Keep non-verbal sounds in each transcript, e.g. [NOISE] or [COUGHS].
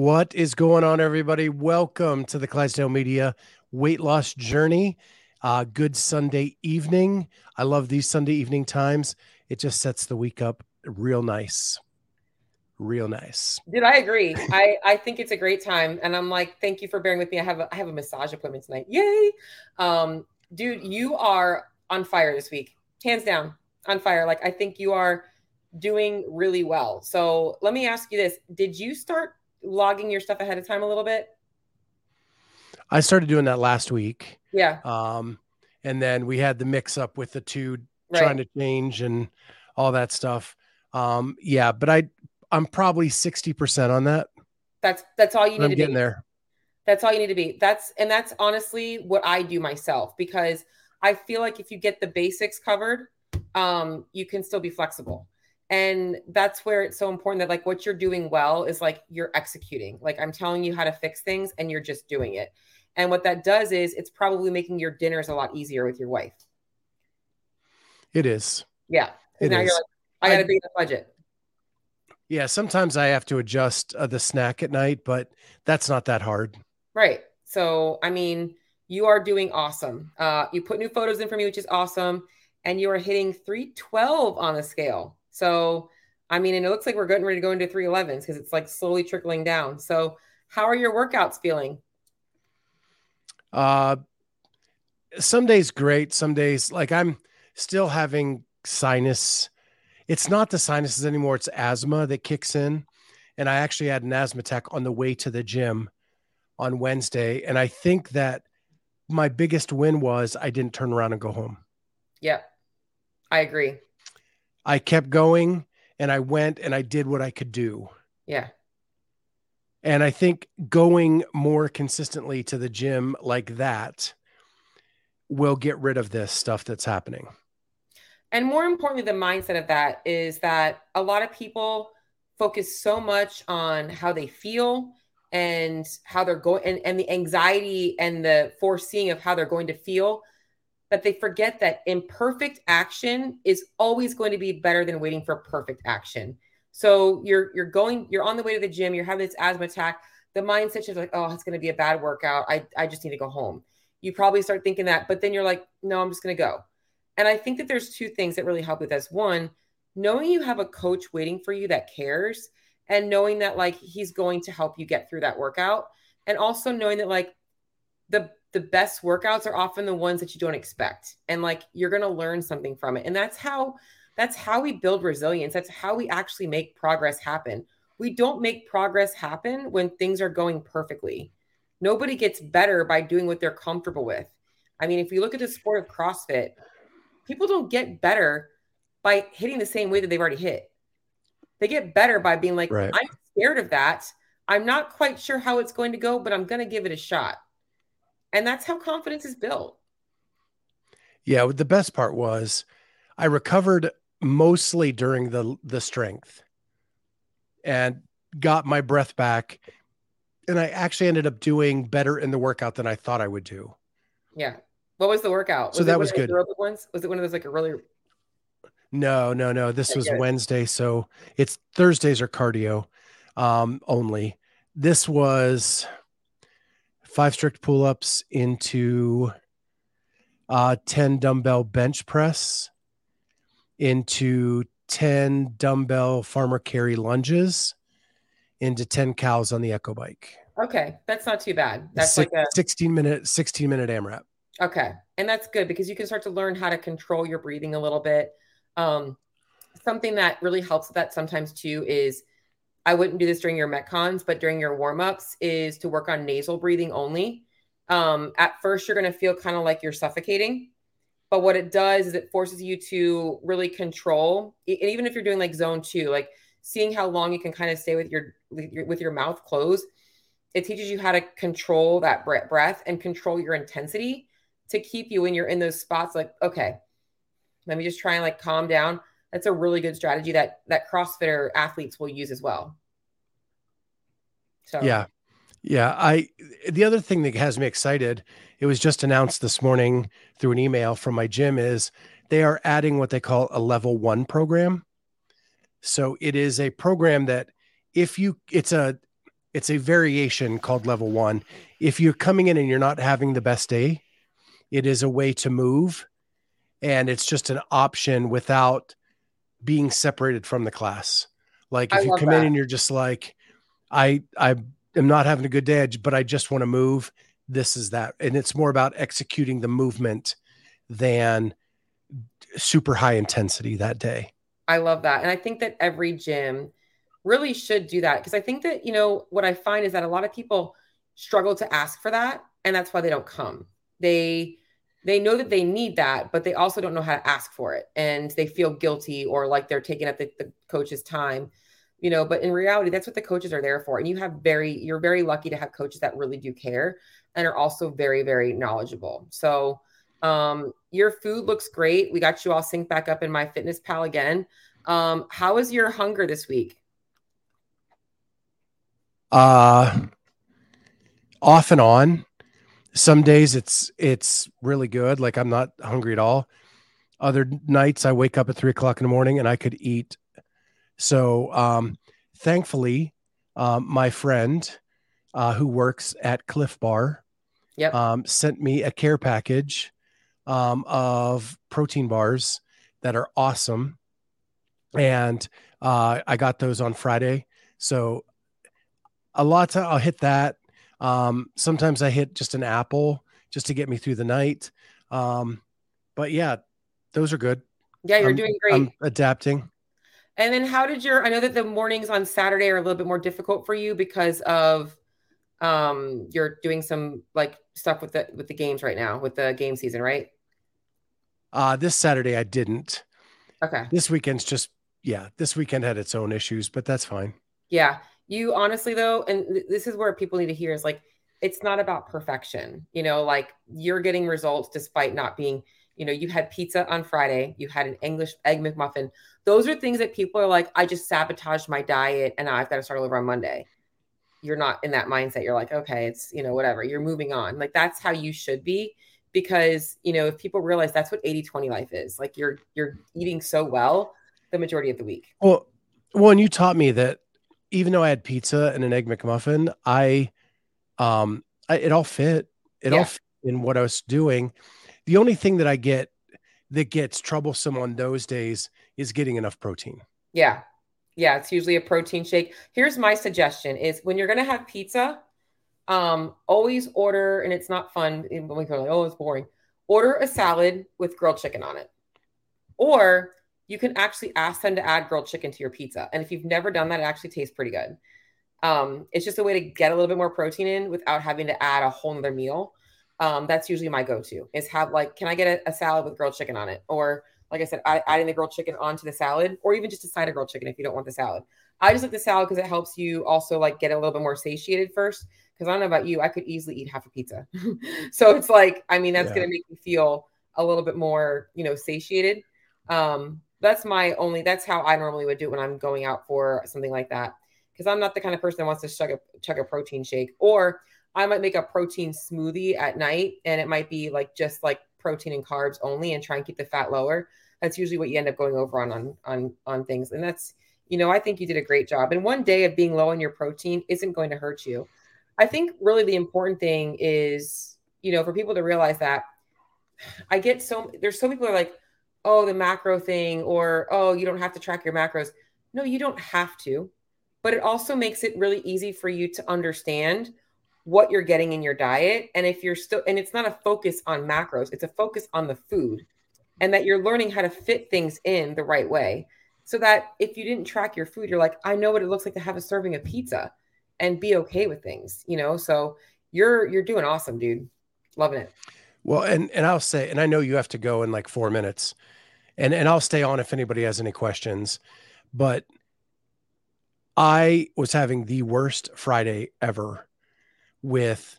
What is going on, everybody? Welcome to the Clydesdale Media Weight Loss Journey. Uh, good Sunday evening. I love these Sunday evening times. It just sets the week up real nice. Real nice. Dude, I agree. I, I think it's a great time. And I'm like, thank you for bearing with me. I have a, I have a massage appointment tonight. Yay. Um, dude, you are on fire this week. Hands down on fire. Like, I think you are doing really well. So let me ask you this. Did you start logging your stuff ahead of time a little bit? I started doing that last week. Yeah. Um, and then we had the mix up with the two right. trying to change and all that stuff. Um, yeah, but I I'm probably 60% on that. That's that's all you need I'm to getting be. there. That's all you need to be. That's and that's honestly what I do myself because I feel like if you get the basics covered, um, you can still be flexible and that's where it's so important that like what you're doing well is like you're executing. Like i'm telling you how to fix things and you're just doing it. And what that does is it's probably making your dinners a lot easier with your wife. It is. Yeah. It now is. you're like i gotta I, be in the budget. Yeah sometimes i have to adjust uh, the snack at night but that's not that hard. Right. So i mean you are doing awesome. Uh, you put new photos in for me which is awesome and you are hitting 312 on the scale so, I mean, and it looks like we're getting ready to go into 311s because it's like slowly trickling down. So, how are your workouts feeling? Uh, some days great. Some days, like I'm still having sinus. It's not the sinuses anymore. It's asthma that kicks in. And I actually had an asthma attack on the way to the gym on Wednesday. And I think that my biggest win was I didn't turn around and go home. Yeah, I agree. I kept going and I went and I did what I could do. Yeah. And I think going more consistently to the gym like that will get rid of this stuff that's happening. And more importantly, the mindset of that is that a lot of people focus so much on how they feel and how they're going and, and the anxiety and the foreseeing of how they're going to feel that they forget that imperfect action is always going to be better than waiting for perfect action. So you're you're going, you're on the way to the gym, you're having this asthma attack. The mindset is like, oh, it's going to be a bad workout. I, I just need to go home. You probably start thinking that, but then you're like, no, I'm just going to go. And I think that there's two things that really help with this. One, knowing you have a coach waiting for you that cares and knowing that like he's going to help you get through that workout. And also knowing that like the the best workouts are often the ones that you don't expect and like you're going to learn something from it and that's how that's how we build resilience. That's how we actually make progress happen. We don't make progress happen when things are going perfectly. Nobody gets better by doing what they're comfortable with. I mean if you look at the sport of crossfit people don't get better by hitting the same way that they've already hit. They get better by being like right. i'm scared of that. I'm not quite sure how it's going to go but i'm going to give it a shot and that's how confidence is built. Yeah, the best part was I recovered mostly during the the strength and got my breath back and I actually ended up doing better in the workout than I thought I would do. Yeah. What was the workout? Was so that was good. Ones? Was it one of those like a really No, no, no. This was good. Wednesday, so it's Thursdays are cardio um only. This was five strict pull ups into uh, 10 dumbbell bench press, into 10 dumbbell farmer carry lunges, into 10 cals on the echo bike. Okay. That's not too bad. That's Six, like a 16 minute, 16 minute AMRAP. Okay. And that's good because you can start to learn how to control your breathing a little bit. Um, something that really helps with that sometimes too is I wouldn't do this during your metcons, but during your warmups is to work on nasal breathing only. Um, at first, you're going to feel kind of like you're suffocating. But what it does is it forces you to really control, and even if you're doing like zone two, like seeing how long you can kind of stay with your, with your mouth closed, it teaches you how to control that breath and control your intensity to keep you when you're in those spots. Like, okay, let me just try and like calm down. That's a really good strategy that that CrossFitter athletes will use as well. So yeah, yeah. I the other thing that has me excited, it was just announced this morning through an email from my gym, is they are adding what they call a level one program. So it is a program that if you it's a it's a variation called level one. If you're coming in and you're not having the best day, it is a way to move and it's just an option without being separated from the class. Like if you come that. in and you're just like, I I am not having a good day, but I just want to move. This is that, and it's more about executing the movement than super high intensity that day. I love that, and I think that every gym really should do that because I think that you know what I find is that a lot of people struggle to ask for that, and that's why they don't come. They they know that they need that, but they also don't know how to ask for it. And they feel guilty or like they're taking up the, the, coach's time, you know. But in reality, that's what the coaches are there for. And you have very, you're very lucky to have coaches that really do care and are also very, very knowledgeable. So um, your food looks great. We got you all synced back up in MyFitnessPal again. Um, how is your hunger this week? Uh off and on some days it's it's really good like i'm not hungry at all. Other nights i wake up at three o'clock in the morning and i could eat. So um thankfully um, my friend uh, who works at Clif Bar yep. um, sent me a care package um, of protein bars that are awesome. And uh, i got those on friday. So a lot of i'll hit that um, sometimes I hit just an apple just to get me through the night. Um, but yeah, those are good. Yeah, you're I'm, doing great. I'm adapting. And then how did your I know that the mornings on Saturday are a little bit more difficult for you because of um you're doing some like stuff with the with the games right now with the game season, right? Uh this Saturday I didn't. Okay. This weekend's just yeah, this weekend had its own issues, but that's fine. Yeah you honestly though and th- this is where people need to hear is like it's not about perfection you know like you're getting results despite not being you know you had pizza on friday you had an english egg mcmuffin. Those are things that people are like i just sabotaged my diet and i've got to start over on monday. You're not in that mindset. You're like okay it's you know whatever you're moving on. Like that's how you should be because you know if people realize that's what 80 20 life is like you're you're eating so well the majority of the week. Well well and you taught me that even though I had pizza and an egg McMuffin, I, um, I, it all fit. It yeah. all fit in what I was doing. The only thing that I get that gets troublesome on those days is getting enough protein. Yeah. Yeah. It's usually a protein shake. Here's my suggestion is when you're going to have pizza, um, always order, and it's not fun when we go like, oh, it's boring. Order a salad with grilled chicken on it. Or you can actually ask them to add grilled chicken to your pizza. And if you've never done that, it actually tastes pretty good. Um, it's just a way to get a little bit more protein in without having to add a whole other meal. Um, that's usually my go-to is have like, can I get a, a, salad with grilled chicken on it? Or like I said, I, adding the grilled chicken onto the salad, or even just a side of grilled chicken if you don't want the salad. I just like the salad because it helps you also like get a little bit more satiated first. Because I don't know about you, I could easily eat half a pizza. [LAUGHS] so it's like, I mean, that's yeah. gonna make me feel a little bit more, you know, satiated. Um, that's my only that's how I normally would do it when I'm going out for something like that. Because I'm not the kind of person that wants to chug a chug a protein shake. Or I might make a protein smoothie at night and it might be like just like protein and carbs only and try and keep the fat lower. That's usually what you end up going over on on on on things. And that's you know, I think you did a great job. And one day of being low on your protein isn't going to hurt you. I think really the important thing is, you know, for people to realize that I get so there's so people are like, oh, the macro thing, or oh, you don't have to track your macros. No, you don't have to. But it also makes it really easy for you to understand what you're getting in your diet. And if you're still, and it's not a focus on macros, it's a focus on the food and that you're learning how to fit things in the right way. So that if you didn't track your food, you're like, I know what it looks like to have a serving of pizza and be okay with things, you know? So you're, you're doing awesome, dude. Loving it. Well, and and I'll say, and I know you have to go in like four minutes, and and I'll stay on if anybody has any questions, but I was having the worst Friday ever with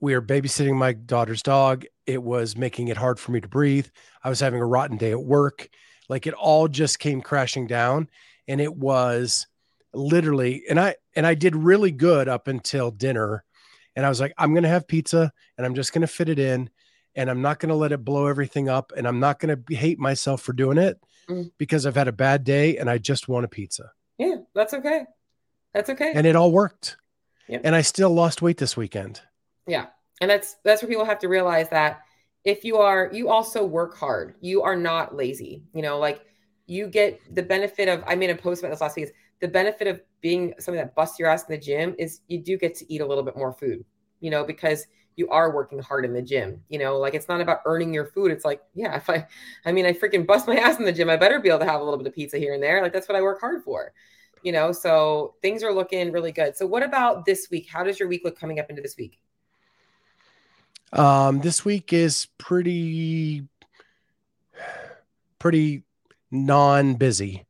we were babysitting my daughter's dog. It was making it hard for me to breathe. I was having a rotten day at work. Like it all just came crashing down and it was literally and I and I did really good up until dinner and I was like I'm going to have pizza and I'm just going to fit it in and I'm not going to let it blow everything up and I'm not going to hate myself for doing it mm. because I've had a bad day and I just want a pizza. Yeah, that's okay. That's okay. And it all worked. Yep. And I still lost weight this weekend. Yeah. And that's that's where people have to realize that if you are you also work hard. You are not lazy. You know, like you get the benefit of I made a post about this last week is the benefit of being something that busts your ass in the gym is you do get to eat a little bit more food, you know, because you are working hard in the gym. You know, like it's not about earning your food. It's like, yeah, if I, I mean, I freaking bust my ass in the gym, I better be able to have a little bit of pizza here and there. Like that's what I work hard for. You know, so things are looking really good. So, what about this week? How does your week look coming up into this week? Um, this week is pretty, pretty non-busy.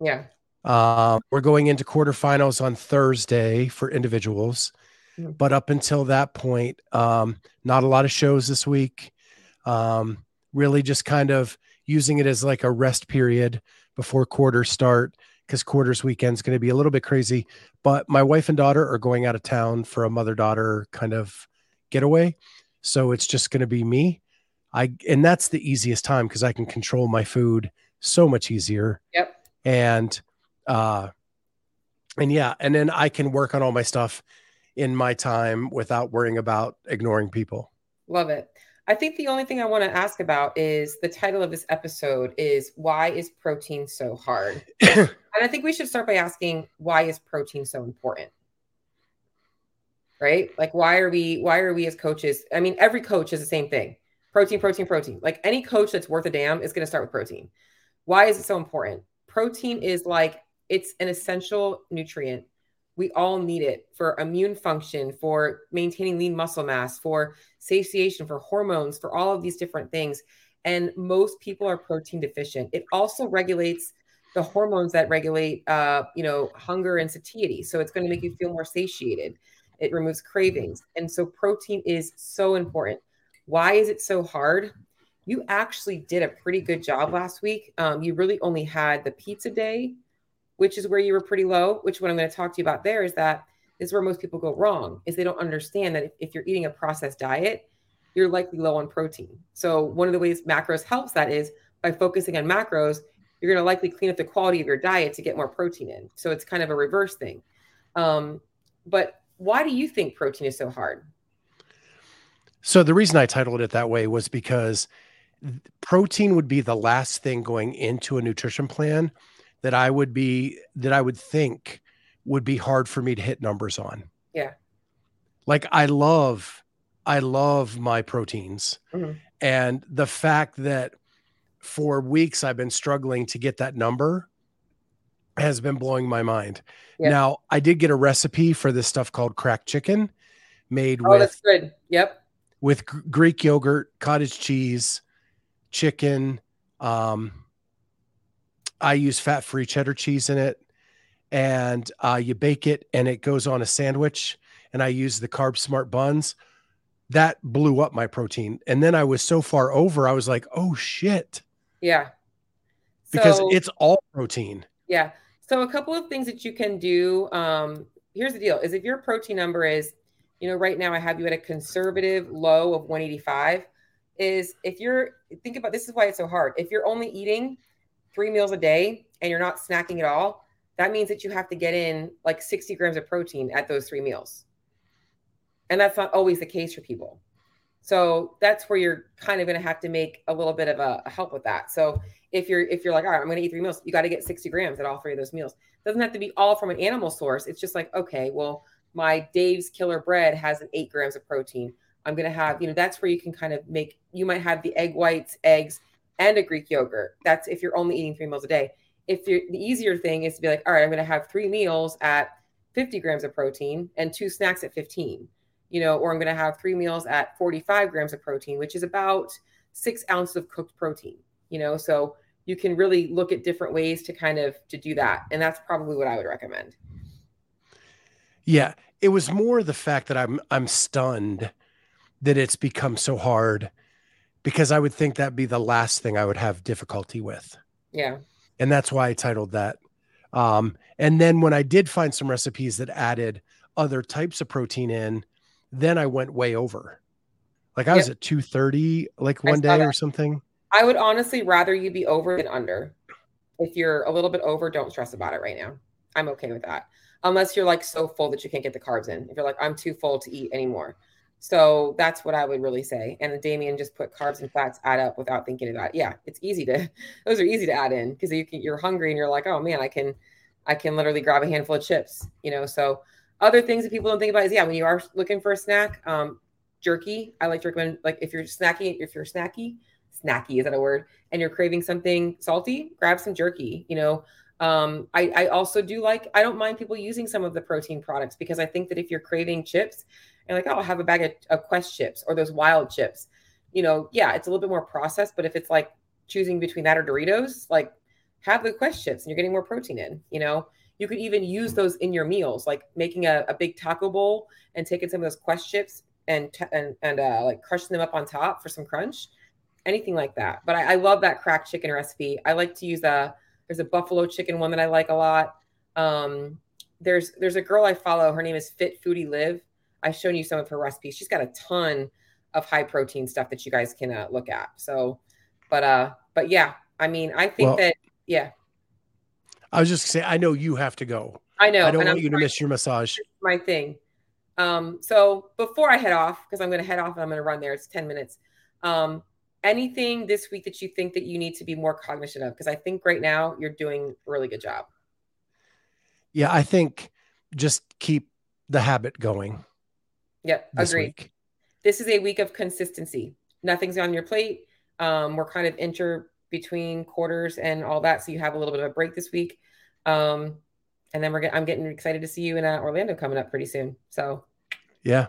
Yeah. Uh, we're going into quarterfinals on Thursday for individuals, mm-hmm. but up until that point, um, not a lot of shows this week. Um, really, just kind of using it as like a rest period before quarters start because quarters weekend is going to be a little bit crazy. But my wife and daughter are going out of town for a mother daughter kind of getaway. So it's just going to be me. I and that's the easiest time because I can control my food so much easier. Yep. And uh and yeah, and then I can work on all my stuff in my time without worrying about ignoring people. Love it. I think the only thing I want to ask about is the title of this episode is why is protein so hard? [COUGHS] and I think we should start by asking why is protein so important? Right? Like why are we why are we as coaches? I mean, every coach is the same thing. Protein, protein, protein. Like any coach that's worth a damn is going to start with protein. Why is it so important? Protein is like it's an essential nutrient we all need it for immune function, for maintaining lean muscle mass, for satiation, for hormones, for all of these different things. And most people are protein deficient. It also regulates the hormones that regulate, uh, you know, hunger and satiety. So it's going to make you feel more satiated. It removes cravings. And so protein is so important. Why is it so hard? You actually did a pretty good job last week. Um, you really only had the pizza day which is where you were pretty low, which what I'm going to talk to you about there is that is where most people go wrong is they don't understand that if, if you're eating a processed diet, you're likely low on protein. So one of the ways macros helps that is by focusing on macros, you're going to likely clean up the quality of your diet to get more protein in. So it's kind of a reverse thing. Um, but why do you think protein is so hard? So the reason I titled it that way was because protein would be the last thing going into a nutrition plan that I would be that I would think would be hard for me to hit numbers on. Yeah. Like I love I love my proteins. Mm-hmm. And the fact that for weeks I've been struggling to get that number has been blowing my mind. Now, I did get a recipe for this stuff called cracked chicken made oh, with that's good. Yep. With Greek yogurt, cottage cheese, chicken, um, I use fat free cheddar cheese in it. And uh, you bake it and it goes on a sandwich. And I use the carb smart buns. That blew up my protein. And then I was so far over, I was like, oh shit. Yeah. Because it's all protein. Yeah. So a couple of things that you can do. Um, here's the deal is if your protein number is, you know, right now I have you at a conservative low of 185. Is if you're think about this is why it's so hard. If you're only eating three meals a day and you're not snacking at all, that means that you have to get in like 60 grams of protein at those three meals. And that's not always the case for people. So that's where you're kind of going to have to make a little bit of a, a, help with that. So if you're if you're like, all right, I'm going to eat three meals, you got to get 60 grams at all three of those meals. It doesn't have to be all from an animal source. It's just like, okay, well, my Dave's Killer Bread has an eight grams of protein. I'm going to have, you know, that's where you can kind of make. You might have the egg whites, eggs, and a Greek yogurt. That's if you're only eating three meals a day. If you're the easier thing is to be like, all right, I'm going to have three meals at 50 grams of protein and two snacks at 15. you know, or I'm going to have three meals at 45 grams of protein, which is about six ounces of cooked protein, you know, so you can really look at different ways to kind of to do that. And that's probably what I would recommend. Yeah. It was more the fact that I'm, I'm stunned that it's become so hard because I would think that'd be the last thing I would have difficulty with. Yeah. And that's why I titled that. Um, and then when I did find some recipes that added other types of protein in, then I went way over. Like I yep. was at 230 like one day or something. I would honestly rather you be over than under. If you're a little bit over, don't stress about it right now. I'm okay with that. Unless you're like so full that you can't get the carbs in. If you're like, I'm too full to eat anymore. So that's what I would really say. And Damien just put carbs and fats add up without thinking about it. Yeah, it's easy to [LAUGHS] those are easy to add in because you can you're hungry and you're like, oh man, I can I can literally grab a handful of chips, you know. So other things that people don't think about is yeah, when you are looking for a snack, um, jerky. I like to recommend like if you're snacking, if you're snacky, snacky is that a word? And you're craving something salty, grab some jerky. You know, um, I, I also do like I don't mind people using some of the protein products because I think that if you're craving chips and like, oh, I'll have a bag of, of Quest chips or those Wilde chips. You know, yeah, it's a little bit more processed, but if it's like choosing between that or Doritos, like have the Quest chips and you're getting more protein in, you know. You could even use mm. those in your meals, like making a, a big taco bowl and taking some of those Quest chips and and and uh, like crushing them up on top for some crunch, anything like that. But I, I love that cracked chicken recipe. I like to use a there's a buffalo chicken one that I like a lot. Um, there's there's a girl I follow. Her name is Fit Foodie Live. I've shown you some of her recipes. She's got a ton of high protein stuff that you guys can uh, look at. So, but uh, but yeah, I mean, I think well, that yeah. I was just saying, I know you have to go. I know. I don't want I'm you to miss your massage. My thing. Um, so before I head off, because I'm going to head off and I'm going to run there. It's 10 minutes. Um, anything this week that you think that you need to be more cognizant of? Because I think right now you're doing a really good job. Yeah, I think just keep the habit going. Yep, agree. Week. This is a week of consistency. Nothing's on your plate. Um, we're kind of inter between quarters and all that, so you have a little bit of a break this week. Um, and then we're get, I'm getting excited to see you in uh, Orlando coming up pretty soon. So, yeah.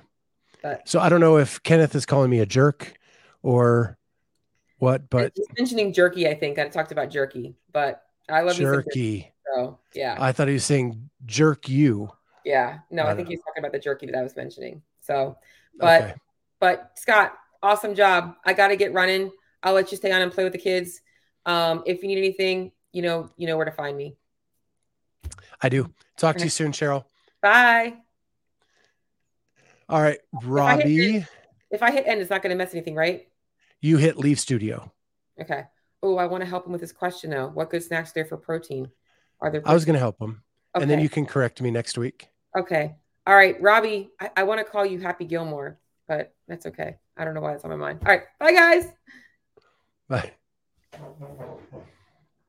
But, so I don't know if Kenneth is calling me a jerk or what, but mentioning jerky. I think I talked about jerky, but I love jerky. So yeah, I thought he was saying jerk you. Yeah, no, I, I think he's talking about the jerky that I was mentioning. So, but okay. but Scott, awesome job. I got to get running. I'll let you stay on and play with the kids. Um, if you need anything, you know, you know where to find me. I do. Talk to you soon, Cheryl. Bye. All right, Robbie. If I hit, if I hit end, it's not going to mess anything, right? You hit leave studio. Okay. Oh, I want to help him with this question though. What good snacks there for protein? Are there? Protein? I was going to help him, okay. and then you can correct me next week. Okay. All right, Robbie, I, I want to call you Happy Gilmore, but that's okay. I don't know why it's on my mind. All right, bye guys. Bye.